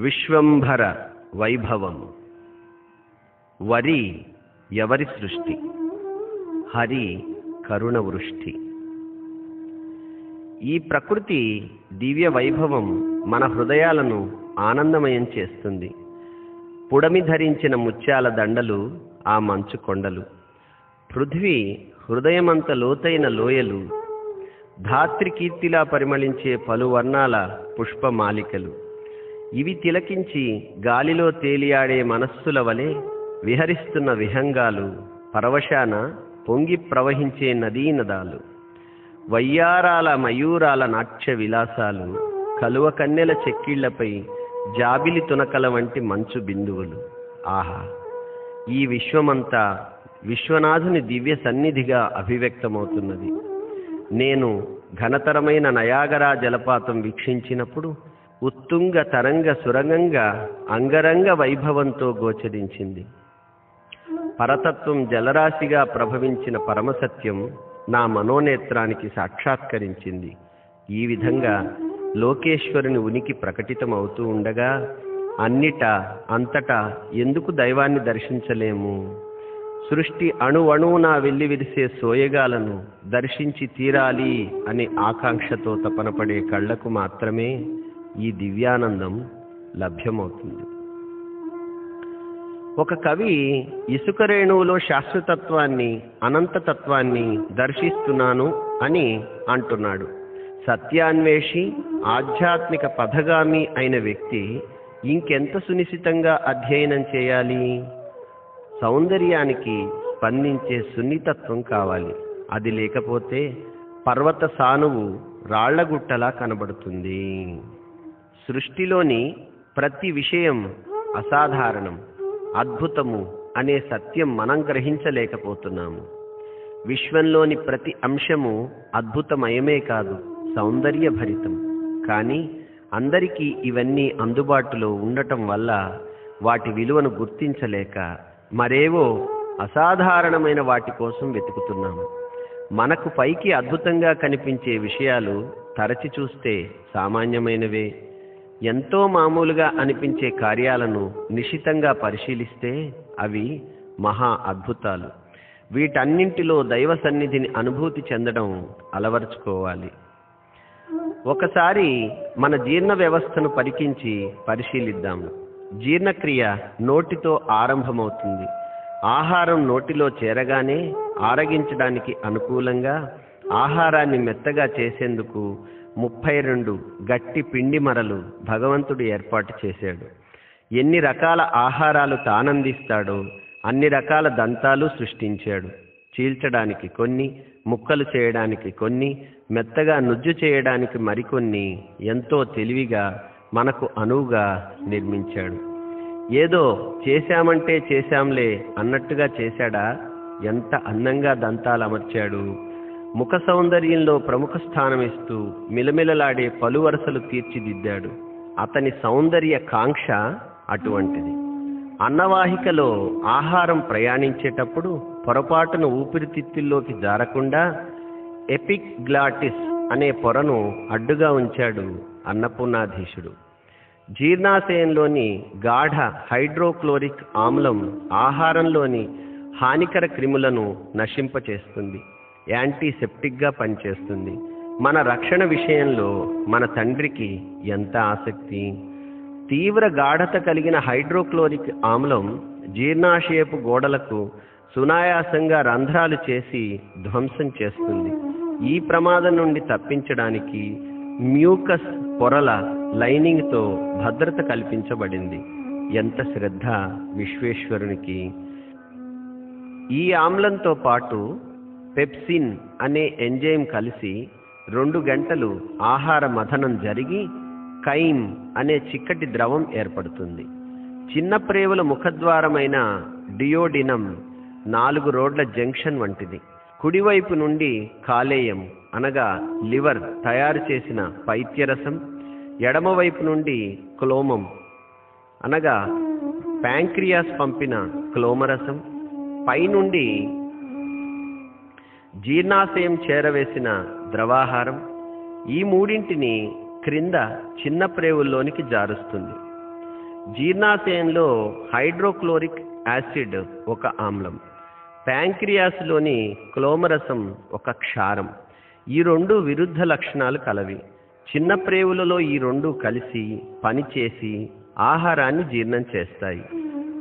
విశ్వంభర వైభవం. వరి ఎవరి సృష్టి? హరి కరుణ వృష్టి. ఈ ప్రకృతి దివ్య వైభవం మన హృదయాలను ఆనందమయం చేస్తుంది. పుడమి ధరించిన ముత్యాల దండలు ఆ మంచు కొండలు. పృథ్వీ హృదయమంత లోతైన లోయలు. ధాత్రి కీర్తిలా పరిమళించే పలు వర్ణాల పుష్పమాలికలు. ఇవి తిలకించి గాలిలో తేలియాడే మనస్సుల వలె విహరిస్తున్న విహంగాలు పరవశాన పొంగి ప్రవహించే నదీనదాలు. వయ్యారాల మయూరాల నాట్య విలాసాలు కలువ కన్నెల చెక్కిళ్ళపై జాబిలి తునకల వంటి మంచు బిందువులు. ఆహా! ఈ విశ్వమంతా విశ్వనాథుని దివ్య సన్నిధిగా అభివ్యక్తమవుతున్నది. నేను ఘనతరమైన నయాగరా జలపాతం వీక్షించినప్పుడు ఉత్తుంగ తరంగ సురంగంగా అంగరంగ వైభవంతో గోచరించింది. పరతత్వం జలరాశిగా ప్రభవించిన పరమసత్యం నా మనోనేత్రానికి సాక్షాత్కరించింది. ఈ విధంగా లోకేశ్వరుని ఉనికి ప్రకటితమవుతూ ఉండగా అన్నిట అంతటా ఎందుకు దైవాన్ని దర్శించలేము? సృష్టి అణువణువునా వెళ్ళి విరిసే సోయగాలను దర్శించి తీరాలి అనే ఆకాంక్షతో తపనపడే కళ్ళకు మాత్రమే ఈ దివ్యానందం లభ్యమవుతుంది. ఒక కవి ఇసుక రేణువులో శాశ్వతత్వాన్ని అనంతతత్వాన్ని దర్శిస్తున్నాను అని అంటున్నాడు. సత్యాన్వేషి ఆధ్యాత్మిక పథగామి అయిన వ్యక్తి ఇంకెంత సునిశ్చితంగా అధ్యయనం చేయాలి? సౌందర్యానికి స్పందించే సున్నితత్వం కావాలి. అది లేకపోతే పర్వత సానువు రాళ్ళగుట్టలా కనబడుతుంది. సృష్టిలోని ప్రతి విషయం అసాధారణం అద్భుతము అనే సత్యం మనం గ్రహించలేకపోతున్నాము. విశ్వంలోని ప్రతి అంశము అద్భుతమయమే కాదు సౌందర్యభరితం. కానీ అందరికీ ఇవన్నీ అందుబాటులో ఉండటం వల్ల వాటి విలువను గుర్తించలేక మరేవో అసాధారణమైన వాటి కోసం వెతుకుతున్నాము. మనకు పైకి అద్భుతంగా కనిపించే విషయాలు తరచి చూస్తే సామాన్యమైనవే. ఎంతో మామూలుగా అనిపించే కార్యాలను నిశితంగా పరిశీలిస్తే అవి మహా అద్భుతాలు. వీటన్నింటిలో దైవ సన్నిధిని అనుభూతి చెందడం అలవరుచుకోవాలి. ఒకసారి మన జీర్ణ వ్యవస్థను పరికించి పరిశీలిద్దాము జీర్ణక్రియ నోటితో ఆరంభమవుతుంది. ఆహారం నోటిలో చేరగానే ఆరగించడానికి అనుకూలంగా ఆహారాన్ని మెత్తగా చేసేందుకు ముప్పై రెండు గట్టి పిండి మరలు భగవంతుడు ఏర్పాటు చేశాడు. ఎన్ని రకాల ఆహారాలు తానందిస్తాడో అన్ని రకాల దంతాలు సృష్టించాడు. చీల్చడానికి కొన్ని ముక్కలు చేయడానికి కొన్ని మెత్తగా నుజ్జు చేయడానికి మరికొన్ని ఎంతో తెలివిగా మనకు అనువుగా నిర్మించాడు. ఏదో చేశామంటే చేశాంలే అన్నట్టుగా చేశాడా? ఎంత అందంగా దంతాలు అమర్చాడు. ముఖ సౌందర్యంలో ప్రముఖ స్థానమిస్తూ మిలమిలలాడే పలు వరుసలు తీర్చిదిద్దాడు. అతని సౌందర్య కాంక్ష అటువంటిది. అన్నవాహికలో ఆహారం ప్రయాణించేటప్పుడు పొరపాటున ఊపిరితిత్తుల్లోకి జారకుండా ఎపిక్ గ్లాటిస్ అనే పొరను అడ్డుగా ఉంచాడు అన్నపూర్ణాధీశుడు. జీర్ణాశయంలోని గాఢ హైడ్రోక్లోరిక్ ఆమ్లం ఆహారంలోని హానికర క్రిములను నశింపచేస్తుంది. యాంటీసెప్టిక్గా పనిచేస్తుంది. మన రక్షణ విషయంలో మన తండ్రికి ఎంత ఆసక్తి? తీవ్ర గాఢత కలిగిన హైడ్రోక్లోరిక్ ఆమ్లం జీర్ణాశయపు గోడలకు సునాయాసంగా రంధ్రాలు చేసి ధ్వంసం చేస్తుంది. ఈ ప్రమాదం నుండి తప్పించడానికి మ్యూకస్ పొరల లైనింగ్తో భద్రత కల్పించబడింది. ఎంత శ్రద్ధ విశ్వేశ్వరునికి! ఈ ఆమ్లంతో పాటు పెప్సిన్ అనే ఎంజైమ్ కలిసి రెండు గంటలు ఆహార మథనం జరిగి కైమ్ అనే చిక్కటి ద్రవం ఏర్పడుతుంది. చిన్న ప్రేవుల ముఖద్వారమైన డియోడినం నాలుగు రోడ్ల జంక్షన్ వంటిది. కుడివైపు నుండి కాలేయం అనగా లివర్ తయారు చేసిన పైత్యరసం ఎడమవైపు నుండి క్లోమం అనగా ప్యాంక్రియాస్ పంపిన క్లోమరసం పైనుండి జీర్ణాశయం చేరవేసిన ద్రవాహారం ఈ మూడింటిని క్రింద చిన్న ప్రేవుల్లోనికి జారుస్తుంది. జీర్ణాశయంలో హైడ్రోక్లోరిక్ యాసిడ్ ఒక ఆమ్లం ప్యాంక్రియాస్లోని క్లోమరసం ఒక క్షారం. ఈ రెండు విరుద్ధ లక్షణాలు కలవి. చిన్న ప్రేవులలో ఈ రెండు కలిసి పనిచేసి ఆహారాన్ని జీర్ణం చేస్తాయి.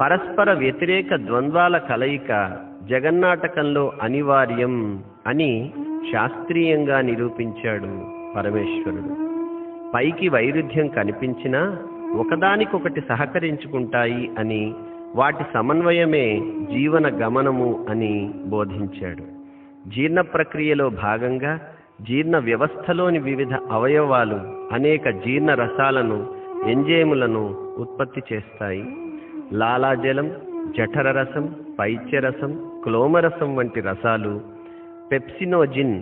పరస్పర వ్యతిరేక ద్వంద్వాల కలయిక జగన్నాటకంలో అనివార్యం అని శాస్త్రీయంగా నిరూపించాడు పరమేశ్వరుడు. పైకి వైరుధ్యం కనిపించినా ఒకదానికొకటి సహకరించుకుంటాయి అని వాటి సమన్వయమే జీవన గమనము అని బోధించాడు. జీర్ణ ప్రక్రియలో భాగంగా జీర్ణ వ్యవస్థలోని వివిధ అవయవాలు అనేక జీర్ణ రసాలను ఎంజైములను ఉత్పత్తి చేస్తాయి. లాలాజలం జఠర రసం పైత్యరసం క్లోమరసం వంటి రసాలు pepsinogen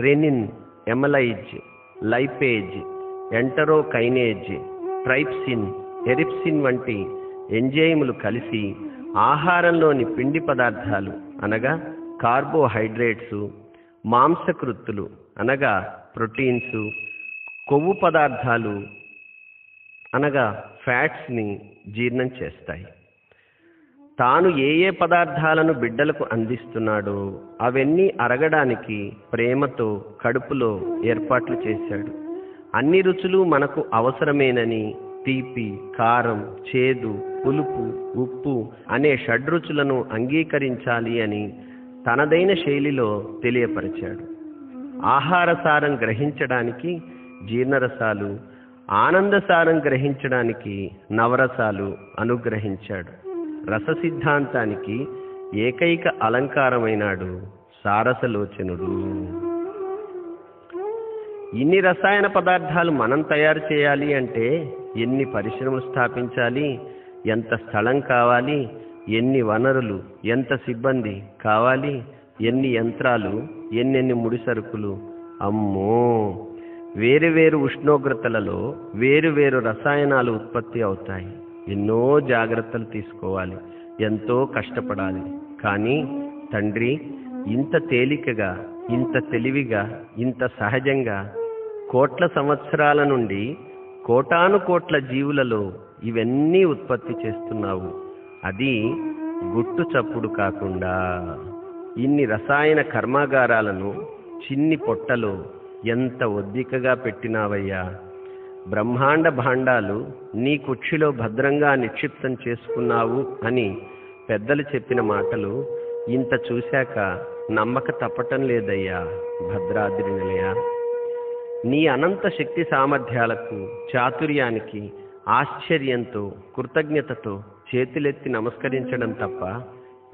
renin amylase lipase enterokinase trypsin erepsin వంటి ఎంజైములు కలిసి ఆహారంలోని పిండి పదార్థాలు అనగా కార్బోహైడ్రేట్స్ మాంసకృత్తులు అనగా ప్రోటీన్స్ కొవ్వు పదార్థాలు అనగా ఫ్యాట్స్ని జీర్ణం చేస్తాయి. తాను ఏ ఏ పదార్థాలను బిడ్డలకు అందిస్తున్నాడో అవన్నీ అరగడానికి ప్రేమతో కడుపులో ఏర్పాట్లు చేశాడు. అన్ని రుచులు మనకు అవసరమేనని తీపి కారం చేదు పులుపు ఉప్పు అనే షడ్రుచులను అంగీకరించాలి అని తనదైన శైలిలో తెలియపరిచాడు. ఆహారసారం గ్రహించడానికి జీర్ణరసాలు ఆనందసారం గ్రహించడానికి నవరసాలు అనుగ్రహించాడు. రస సిద్ధాంతానికి ఏకైక అలంకారమైనాడు సారసలోచనుడు. ఇన్ని రసాయన పదార్థాలు మనం తయారు చేయాలి అంటే ఎన్ని పరిశ్రమలు స్థాపించాలి ఎంత స్థలం కావాలి ఎన్ని వనరులు ఎంత సిబ్బంది కావాలి ఎన్ని యంత్రాలు ఎన్నెన్ని ముడి సరుకులు. అమ్మో! వేరు వేరు ఉష్ణోగ్రతలలో వేరు వేరు రసాయనాలు ఉత్పత్తి అవుతాయి. ఎన్నో జాగ్రత్తలు తీసుకోవాలి. ఎంతో కష్టపడాలి. కానీ తండ్రి ఇంత తేలికగా ఇంత తెలివిగా ఇంత సహజంగా కోట్ల సంవత్సరాల నుండి కోటాను కోట్ల జీవులలో ఇవన్నీ ఉత్పత్తి చేస్తున్నావు. అది గుట్టు చప్పుడు కాకుండా ఇన్ని రసాయన కర్మాగారాలను చిన్ని పొట్టలో ఎంత ఒద్దికగా పెట్టినావయ్యా? బ్రహ్మాండ భాండాలు నీ కుక్షిలో భద్రంగా నిక్షిప్తం చేసుకున్నావు అని పెద్దలు చెప్పిన మాటలు ఇంత చూశాక నమ్మక తప్పటం లేదయ్యా భద్రాద్రి నిలయ. నీ అనంత శక్తి సామర్థ్యాలకు చాతుర్యానికి ఆశ్చర్యంతో కృతజ్ఞతతో చేతులెత్తి నమస్కరించడం తప్ప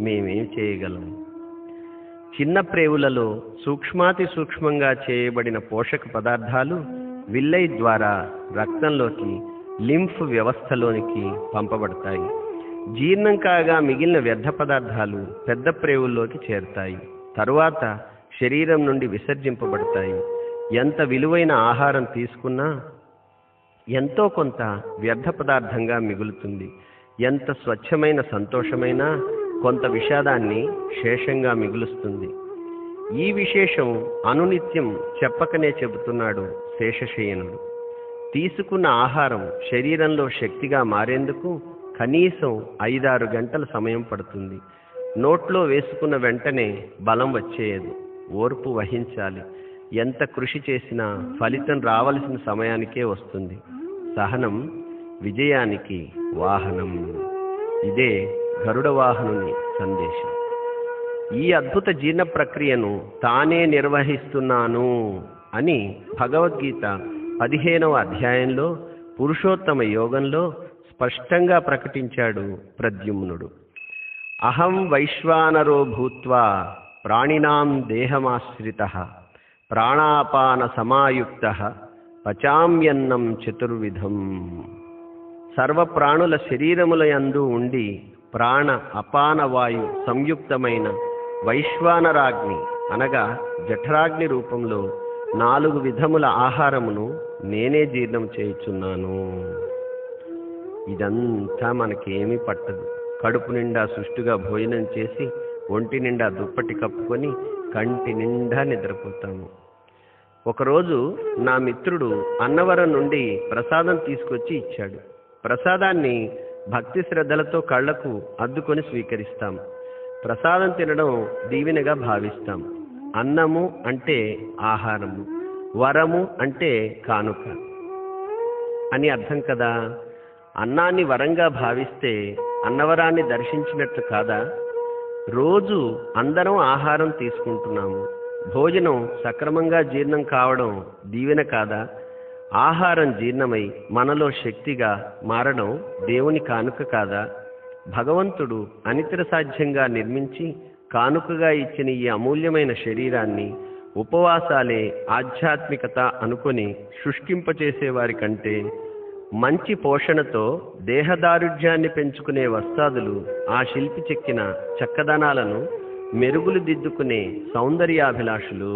మేమేం చేయగలం. చిన్న ప్రేవులలో సూక్ష్మాతి సూక్ష్మంగా చేయబడిన పోషక పదార్థాలు విల్లై ద్వారా రక్తంలోకి లింఫ్ వ్యవస్థలోనికి పంపబడతాయి. జీర్ణం కాగా మిగిలిన వ్యర్థ పదార్థాలు పెద్ద ప్రేవుల్లోకి చేరుతాయి. తరువాత శరీరం నుండి విసర్జింపబడతాయి. ఎంత విలువైన ఆహారం తీసుకున్నా ఎంతో కొంత వ్యర్థ పదార్థంగా మిగులుతుంది. ఎంత స్వచ్ఛమైన సంతోషమైనా కొంత విషాదాన్ని శేషంగా మిగులుస్తుంది. ఈ విశేషం అనునిత్యం చెప్పకనే చెబుతున్నాడు శేషశయనుడు. తీసుకున్న ఆహారం శరీరంలో శక్తిగా మారేందుకు కనీసం ఐదారు గంటల సమయం పడుతుంది. నోట్లో వేసుకున్న వెంటనే బలం వచ్చేయదు. ఓర్పు వహించాలి. ఎంత కృషి చేసినా ఫలితం రావలసిన సమయానికే వస్తుంది. సహనం విజయానికి వాహనం. ఇదే గరుడ వాహనుని సందేశం. ఈ అద్భుత జీర్ణ ప్రక్రియను తానే నిర్వహిస్తున్నాను. అని భగవద్గీత పదిహేనవ అధ్యాయంలో పురుషోత్తమ యోగంలో స్పష్టంగా ప్రకటించాడు ప్రద్యుమ్నుడు. అహం వైశ్వానరో భూత్వా ప్రాణినాం దేహమాశ్రిత ప్రాణాపాన సమాయుక్త పచామ్యన్నం చతుర్విధం. సర్వ ప్రాణుల శరీరముల యందు ఉండి ప్రాణ అపాన వాయు సంయుక్తమైన వైశ్వానరాగ్ని అనగా జఠరాగ్ని రూపంలో నాలుగు విధముల ఆహారమును నేనే జీర్ణం చేయుచున్నాను. ఇదంతా మనకేమీ పట్టదు. కడుపు నిండా సుష్టుగా భోజనం చేసి ఒంటి నిండా దుప్పటి కప్పుకొని కంటి నిండా నిద్రపోతాము. ఒకరోజు నా మిత్రుడు అన్నవరం నుండి ప్రసాదం తీసుకొచ్చి ఇచ్చాడు. ప్రసాదాన్ని భక్తి శ్రద్ధలతో కళ్ళకు అద్దుకొని స్వీకరిస్తాం. ప్రసాదం తినడం దీవెనగా భావిస్తాం. అన్నము అంటే ఆహారము వరము అంటే కానుక అని అర్థం కదా? అన్నాన్ని వరంగా భావిస్తే అన్నవరాన్ని దర్శించినట్లు కాదా? రోజు అందరం ఆహారం తీసుకుంటున్నాము. భోజనం సక్రమంగా జీర్ణం కావడం దీవెన కాదా? ఆహారం జీర్ణమై మనలో శక్తిగా మారడం దేవుని కానుక కాదా? భగవంతుడు అనితర సాధ్యంగా నిర్మించి కానుకగా ఇచ్చిన ఈ అమూల్యమైన శరీరాన్ని ఉపవాసాలే ఆధ్యాత్మికత అనుకొని శుష్కింపచేసేవారి కంటే మంచి పోషణతో దేహదారుఢ్యాన్ని పెంచుకునే వస్తాదులు ఆ శిల్పి చెక్కిన చక్కదనాలను మెరుగులు దిద్దుకునే సౌందర్యాభిలాషులు.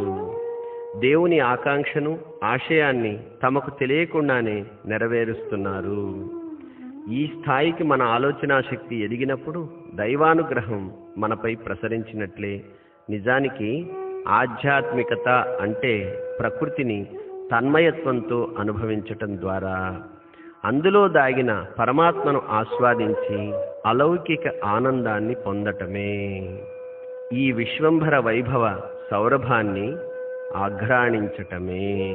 దేవుని ఆకాంక్షను ఆశయాన్ని తమకు తెలియకుండానే నెరవేరుస్తున్నారు. ఈ స్థాయికి మన ఆలోచనా శక్తి ఎదిగినప్పుడు దైవానుగ్రహం మనపై ప్రసరించినట్లే. నిజానికి ఆధ్యాత్మికత అంటే ప్రకృతిని తన్మయత్వంతో అనుభవించటం ద్వారా. అందులో దాగిన పరమాత్మను ఆస్వాదించి అలౌకిక ఆనందాన్ని పొందటమే. ఈ విశ్వంభర వైభవ సౌరభాన్ని ఆఘ్రాణించటమే.